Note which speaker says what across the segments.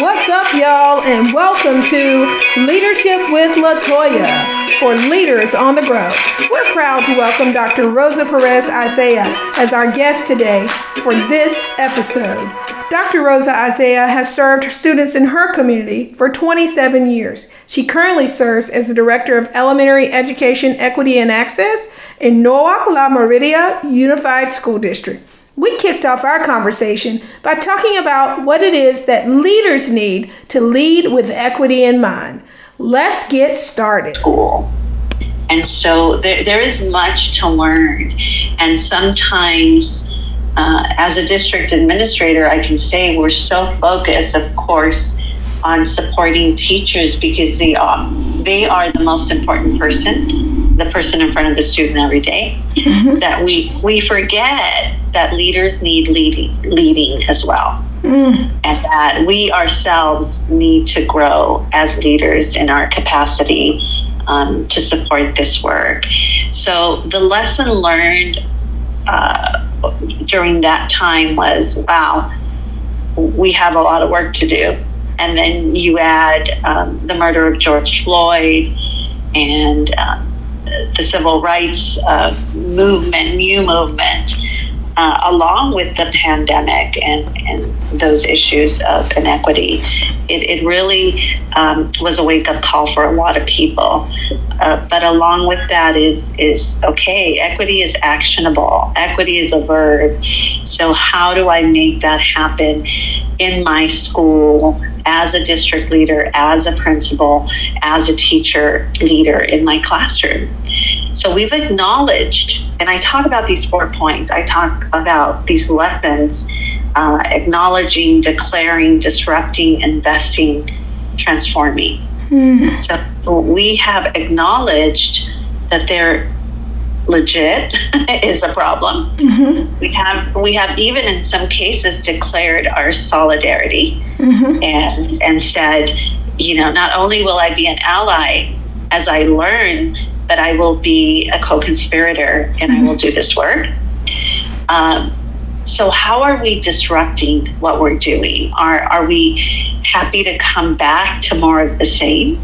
Speaker 1: What's up, y'all, and welcome to Leadership with Latoya for Leaders on the Grow. We're proud to welcome Dr. Rosa Perez Isaiah as our guest today for this episode. Dr. Rosa Isaiah has served students in her community for 27 years. She currently serves as the Director of Elementary Education Equity and Access in Norwalk La Mirada Unified School District. We kicked off our conversation by talking about what it is that leaders need to lead with equity in mind. Let's get started.
Speaker 2: School. And so there, there is much to learn. And sometimes, uh, as a district administrator, I can say we're so focused, of course, on supporting teachers because they are, they are the most important person the person in front of the student every day, mm-hmm. that we we forget that leaders need leading leading as well. Mm. And that we ourselves need to grow as leaders in our capacity um, to support this work. So, the lesson learned uh, during that time was wow, we have a lot of work to do. And then you add um, the murder of George Floyd and um, the civil rights uh, movement, new movement, uh, along with the pandemic and, and those issues of inequity, it, it really um, was a wake up call for a lot of people. Uh, but along with that is is okay. Equity is actionable. Equity is a verb. So how do I make that happen in my school? as a district leader, as a principal, as a teacher leader in my classroom. So we've acknowledged, and I talk about these four points, I talk about these lessons uh, acknowledging, declaring, disrupting, investing, transforming. Mm. So we have acknowledged that they're legit is a problem. Mm-hmm. We have we have even in some cases declared our solidarity mm-hmm. and and said, you know, not only will I be an ally as I learn, but I will be a co-conspirator and mm-hmm. I will do this work. Um, so how are we disrupting what we're doing? Are are we happy to come back to more of the same?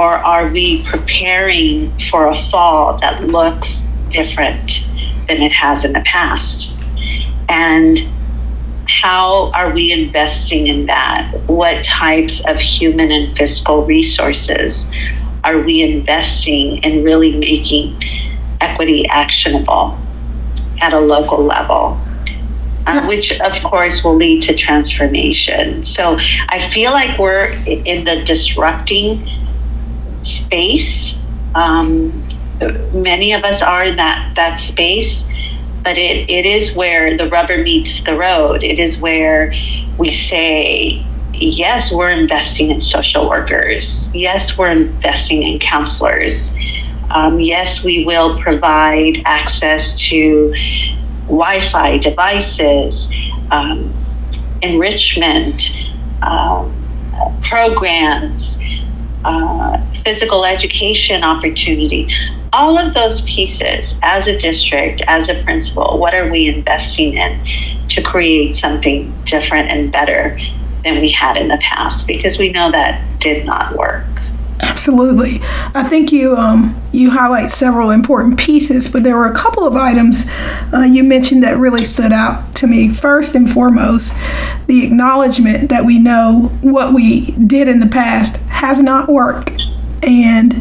Speaker 2: or are we preparing for a fall that looks different than it has in the past? And how are we investing in that? What types of human and fiscal resources are we investing in really making equity actionable at a local level? Uh, which of course will lead to transformation. So I feel like we're in the disrupting space. Um, many of us are in that that space, but it, it is where the rubber meets the road. It is where we say, yes, we're investing in social workers. Yes, we're investing in counselors. Um, yes, we will provide access to Wi Fi devices, um, enrichment, um, programs, uh, physical education opportunity, all of those pieces as a district, as a principal, what are we investing in to create something different and better than we had in the past? Because we know that did not work.
Speaker 1: Absolutely. I think you um, you highlight several important pieces, but there were a couple of items uh, you mentioned that really stood out to me. First and foremost, the acknowledgement that we know what we did in the past has not worked. And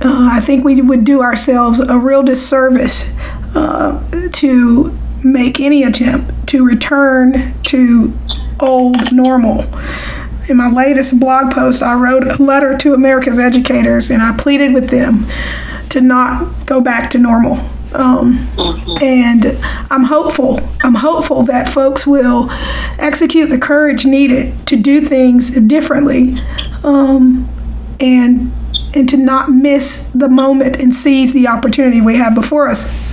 Speaker 1: uh, I think we would do ourselves a real disservice uh, to make any attempt to return to old normal. In my latest blog post, I wrote a letter to America's educators and I pleaded with them to not go back to normal. Um, mm-hmm. and I'm hopeful. I'm hopeful that folks will execute the courage needed to do things differently, um, and and to not miss the moment and seize the opportunity we have before us.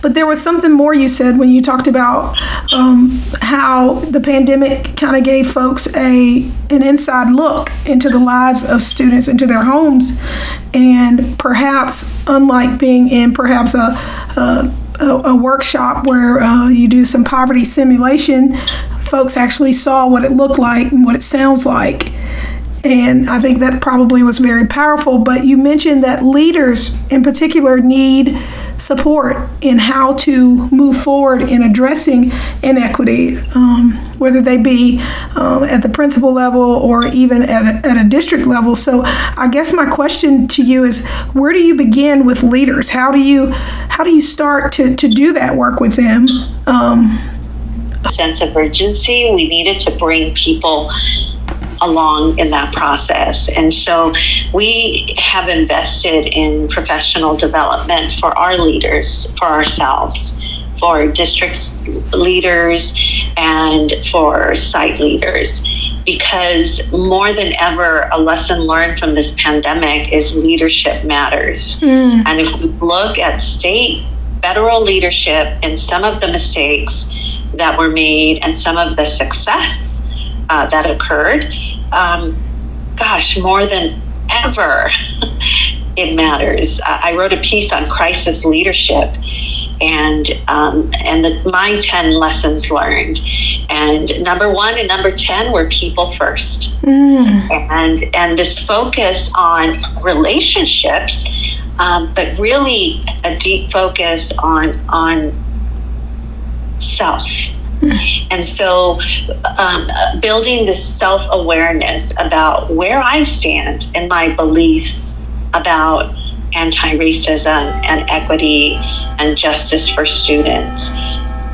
Speaker 1: But there was something more you said when you talked about um, how the pandemic kind of gave folks a an inside look into the lives of students, into their homes, and perhaps unlike being in perhaps a, a a, a, workshop where uh, you do some poverty simulation folks actually saw what it looked like and what it sounds like. And I think that probably was very powerful. But you mentioned that leaders in particular need support in how to move forward in addressing inequity, um, whether they be um, at the principal level or even at a, at a district level. So, I guess my question to you is, where do you begin with leaders? How do you how do you start to, to do that work with them? Um,
Speaker 2: sense of urgency. We needed to bring people along in that process. And so we have invested in professional development for our leaders, for ourselves, for district leaders, and for site leaders. Because more than ever, a lesson learned from this pandemic is leadership matters. Mm. And if we look at state, federal leadership and some of the mistakes that were made and some of the success uh, that occurred, um, gosh, more than ever, it matters. I wrote a piece on crisis leadership and um, and the, my 10 lessons learned and number one and number 10 were people first mm. and and this focus on relationships um, but really a deep focus on on self and so, um, building this self awareness about where I stand and my beliefs about anti racism and equity and justice for students.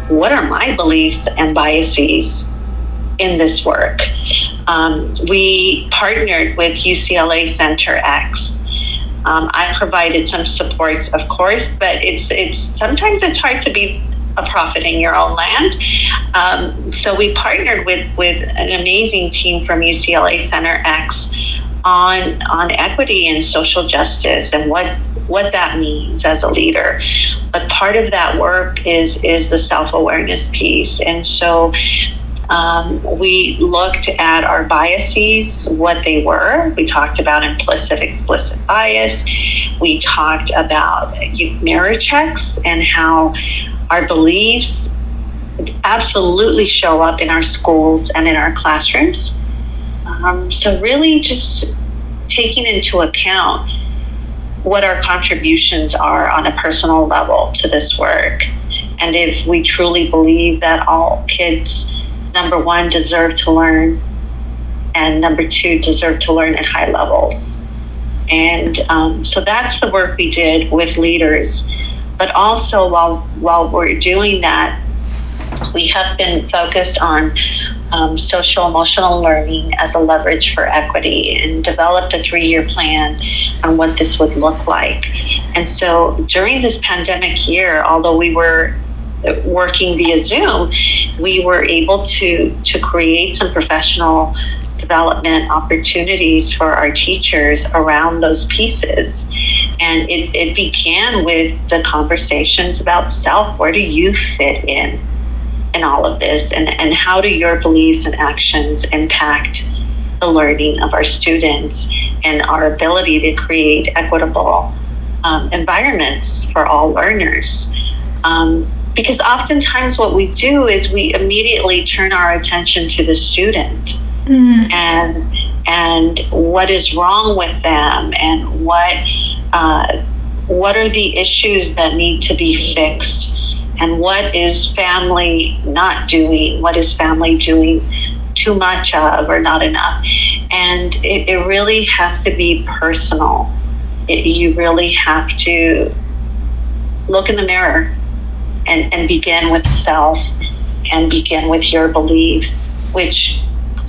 Speaker 2: What are my beliefs and biases in this work? Um, we partnered with UCLA Center X. Um, I provided some supports, of course, but it's it's sometimes it's hard to be a prophet in your own land. Um, so we partnered with with an amazing team from UCLA Center X on on equity and social justice and what what that means as a leader. But part of that work is is the self awareness piece, and so. Um, we looked at our biases, what they were. We talked about implicit, explicit bias. We talked about mirror checks and how our beliefs absolutely show up in our schools and in our classrooms. Um, so, really, just taking into account what our contributions are on a personal level to this work. And if we truly believe that all kids, number one, deserve to learn, and number two, deserve to learn at high levels. And um, so that's the work we did with leaders but also, while while we're doing that, we have been focused on um, social emotional learning as a leverage for equity and developed a three year plan on what this would look like. And so during this pandemic year, although we were working via Zoom, we were able to, to create some professional development opportunities for our teachers around those pieces. And it, it began with the conversations about self. Where do you fit in in all of this? And, and how do your beliefs and actions impact the learning of our students and our ability to create equitable um, environments for all learners? Um, because oftentimes what we do is we immediately turn our attention to the student mm. and and what is wrong with them and what uh, what are the issues that need to be fixed? And what is family not doing? What is family doing too much of or not enough? And it, it really has to be personal. It, you really have to look in the mirror and, and begin with self and begin with your beliefs which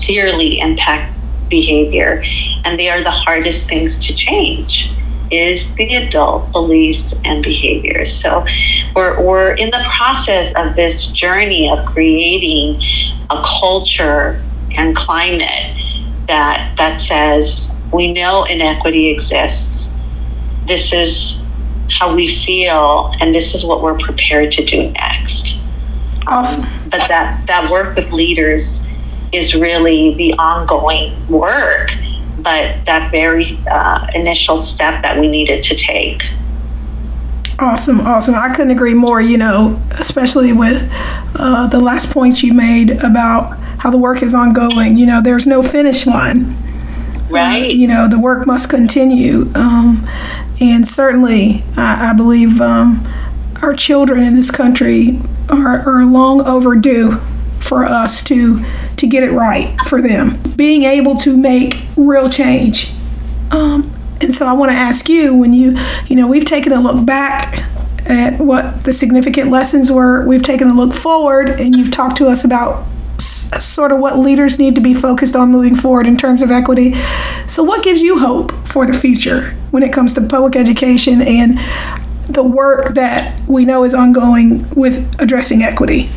Speaker 2: clearly impact behavior and they are the hardest things to change is the adult beliefs and behaviors. So we're, we're in the process of this journey of creating a culture and climate that that says we know inequity exists. This is how we feel and this is what we're prepared to do next.
Speaker 1: Awesome.
Speaker 2: But that that work with leaders is really the ongoing work, but that very uh, initial step that we needed to take.
Speaker 1: Awesome, awesome. I couldn't agree more, you know, especially with uh, the last point you made about how the work is ongoing. You know, there's no finish line.
Speaker 2: Right. Uh,
Speaker 1: you know, the work must continue. Um, and certainly, I, I believe um, our children in this country are, are long overdue for us to to get it right for them. Being able to make real change. Um, and so I want to ask you when you, you know, we've taken a look back at what the significant lessons were. We've taken a look forward, and you've talked to us about s- sort of what leaders need to be focused on moving forward in terms of equity. So, what gives you hope for the future when it comes to public education and the work that we know is ongoing with addressing equity?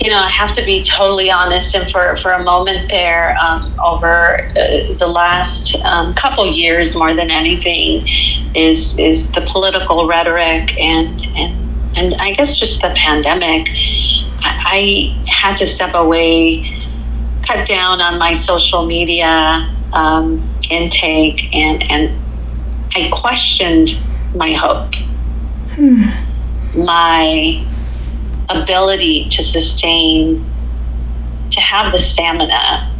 Speaker 2: You know, I have to be totally honest, and for, for a moment there, um, over uh, the last um, couple years, more than anything, is is the political rhetoric and and and I guess just the pandemic. I, I had to step away, cut down on my social media um, intake, and and I questioned my hope, hmm. my ability to sustain, to have the stamina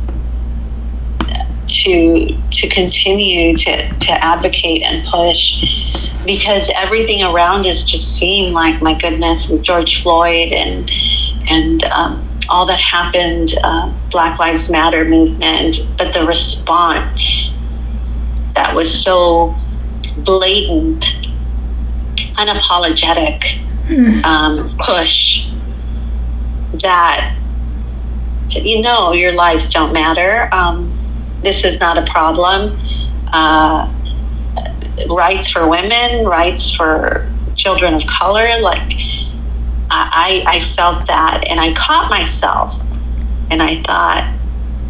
Speaker 2: to to continue to to advocate and push because everything around us just seemed like my goodness with George Floyd and and um, all that happened uh, Black Lives Matter movement but the response that was so blatant unapologetic um, push that you know your lives don't matter. Um, this is not a problem. Uh, rights for women, rights for children of color. Like I, I felt that, and I caught myself, and I thought,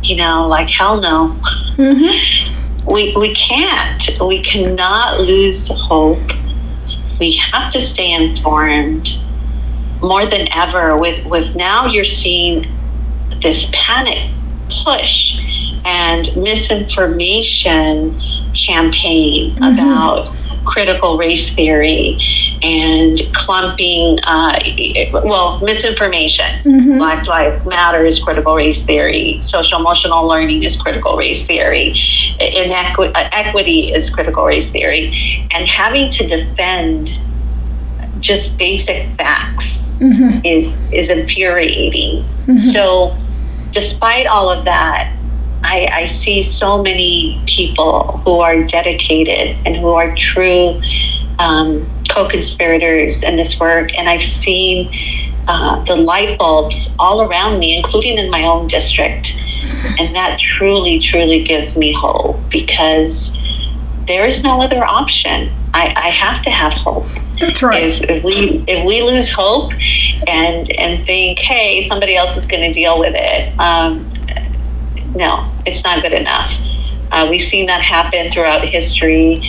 Speaker 2: you know, like hell no. Mm-hmm. We we can't. We cannot lose hope we have to stay informed more than ever with with now you're seeing this panic push and misinformation campaign mm-hmm. about critical race theory and clumping, uh, well, misinformation. Mm-hmm. Black Lives Matter is critical race theory. Social emotional learning is critical race theory. Inequ- uh, equity is critical race theory. And having to defend just basic facts mm-hmm. is is infuriating. Mm-hmm. So, despite all of that, I, I see so many people who are dedicated and who are true um, co-conspirators in this work, and I've seen uh, the light bulbs all around me, including in my own district, and that truly, truly gives me hope because there is no other option. I, I have to have hope.
Speaker 1: That's right.
Speaker 2: If, if, we if we lose hope and and think, hey, somebody else is going to deal with it, um, no, it's not good enough. Uh, we've seen that happen throughout history.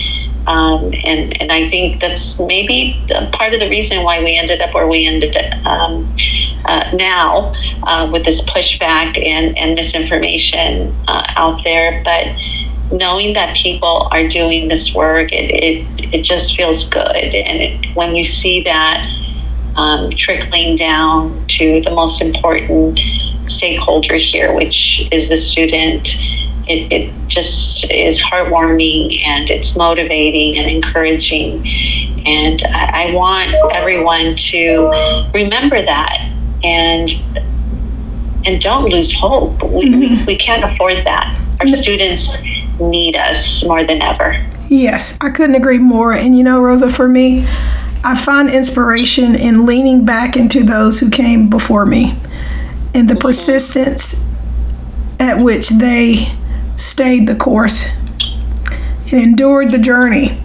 Speaker 2: Um, and, and I think that's maybe part of the reason why we ended up where we ended um, uh, now uh, with this pushback and, and misinformation uh, out there. But knowing that people are doing this work, it, it, it just feels good. And it, when you see that um, trickling down to the most important stakeholder here, which is the student. It, it just is heartwarming and it's motivating and encouraging. And I, I want everyone to remember that and and don't lose hope. We, mm-hmm. we, we can't afford that. Our students need us more than ever.
Speaker 1: Yes, I couldn't agree more. And you know, Rosa, for me, I find inspiration in leaning back into those who came before me and the persistence at which they stayed the course and endured the journey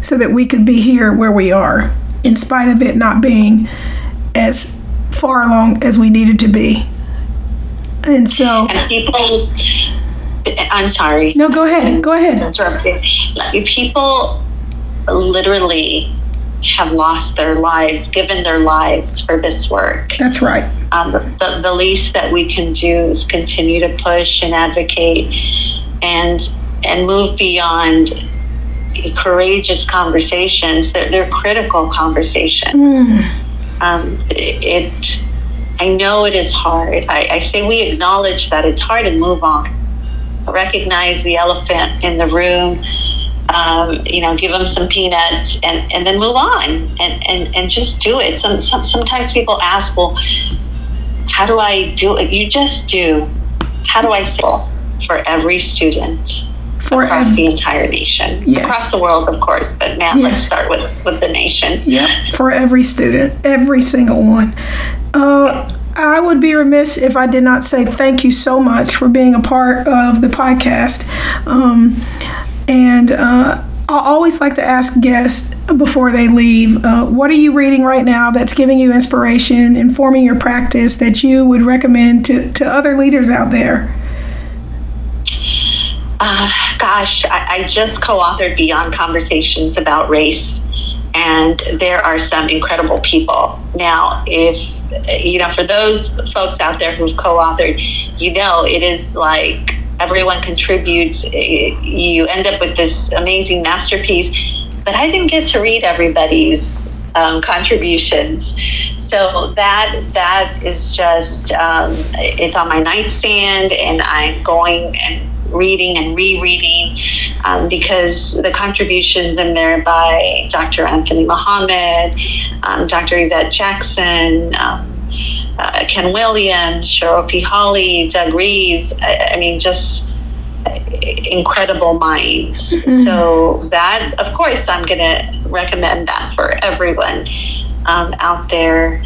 Speaker 1: so that we could be here where we are, in spite of it not being as far along as we needed to be. And so.
Speaker 2: And people. I'm sorry.
Speaker 1: No, go ahead. Go ahead.
Speaker 2: People literally have lost their lives, given their lives for this work.
Speaker 1: That's right.
Speaker 2: Um, the, the least that we can do is continue to push and advocate and and move beyond courageous conversations. They're, they're critical conversations. Mm. Um, it, I know it is hard. I, I say we acknowledge that it's hard and move on. Recognize the elephant in the room. Um, you know, give them some peanuts and, and then move on and, and, and just do it. Some, some, sometimes people ask, well, how do I do it? You just do. How do I feel for every student? for across ev- the entire nation, yes. across the world, of course. But now yes. let's start with, with the nation.
Speaker 1: Yeah, for every student, every single one. Uh, I would be remiss if I did not say thank you so much for being a part of the podcast. Um, and uh, I always like to ask guests before they leave uh, what are you reading right now that's giving you inspiration, informing your practice that you would recommend to, to other leaders out there?
Speaker 2: Uh, gosh, I, I just co authored Beyond Conversations about Race, and there are some incredible people. Now, if you know, for those folks out there who've co authored, you know, it is like everyone contributes. You end up with this amazing masterpiece. But I didn't get to read everybody's um, contributions. So that that is just um, it's on my nightstand, and I'm going and reading and rereading um, because the contributions in there by Dr. Anthony Muhammad, um, Dr. Yvette Jackson, um, uh, Ken Williams, Sharroky Hollie, Doug Reeves. I, I mean, just incredible minds. Mm-hmm. So that, of course, I'm going to recommend that for everyone um, out there.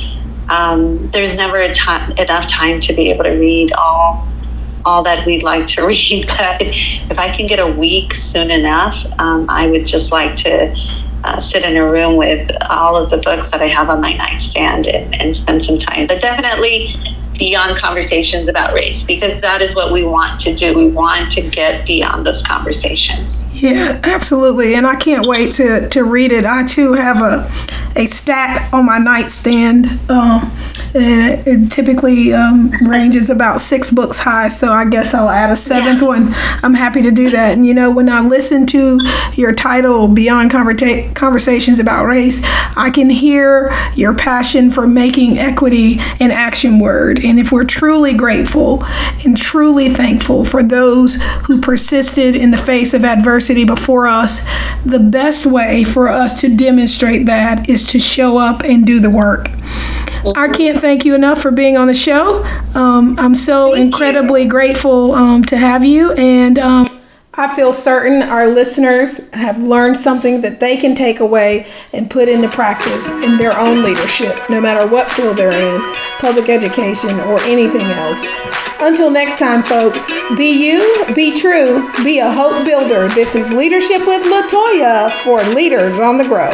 Speaker 2: Um, there's never a time, enough time to be able to read all all that we'd like to read. But if I can get a week soon enough, um, I would just like to uh, sit in a room with all of the books that I have on my nightstand and, and spend some time. But definitely beyond conversations about race because that is what we want to do. We want to get beyond those conversations.
Speaker 1: Yeah, absolutely. And I can't wait to, to read it. I too have a, a stack on my nightstand. Um, it typically um, ranges about six books high, so I guess I'll add a seventh yeah. one. I'm happy to do that. And you know, when I listen to your title, Beyond Conversa- Conversations About Race, I can hear your passion for making equity an action word. And if we're truly grateful and truly thankful for those who persisted in the face of adversity before us, the best way for us to demonstrate that is to show up and do the work. I can't thank you enough for being on the show. Um, I'm so thank incredibly you. grateful um, to have you. And um, I feel certain our listeners have learned something that they can take away and put into practice in their own leadership, no matter what field they're in public education or anything else. Until next time, folks, be you, be true, be a hope builder. This is Leadership with Latoya for Leaders on the Grow.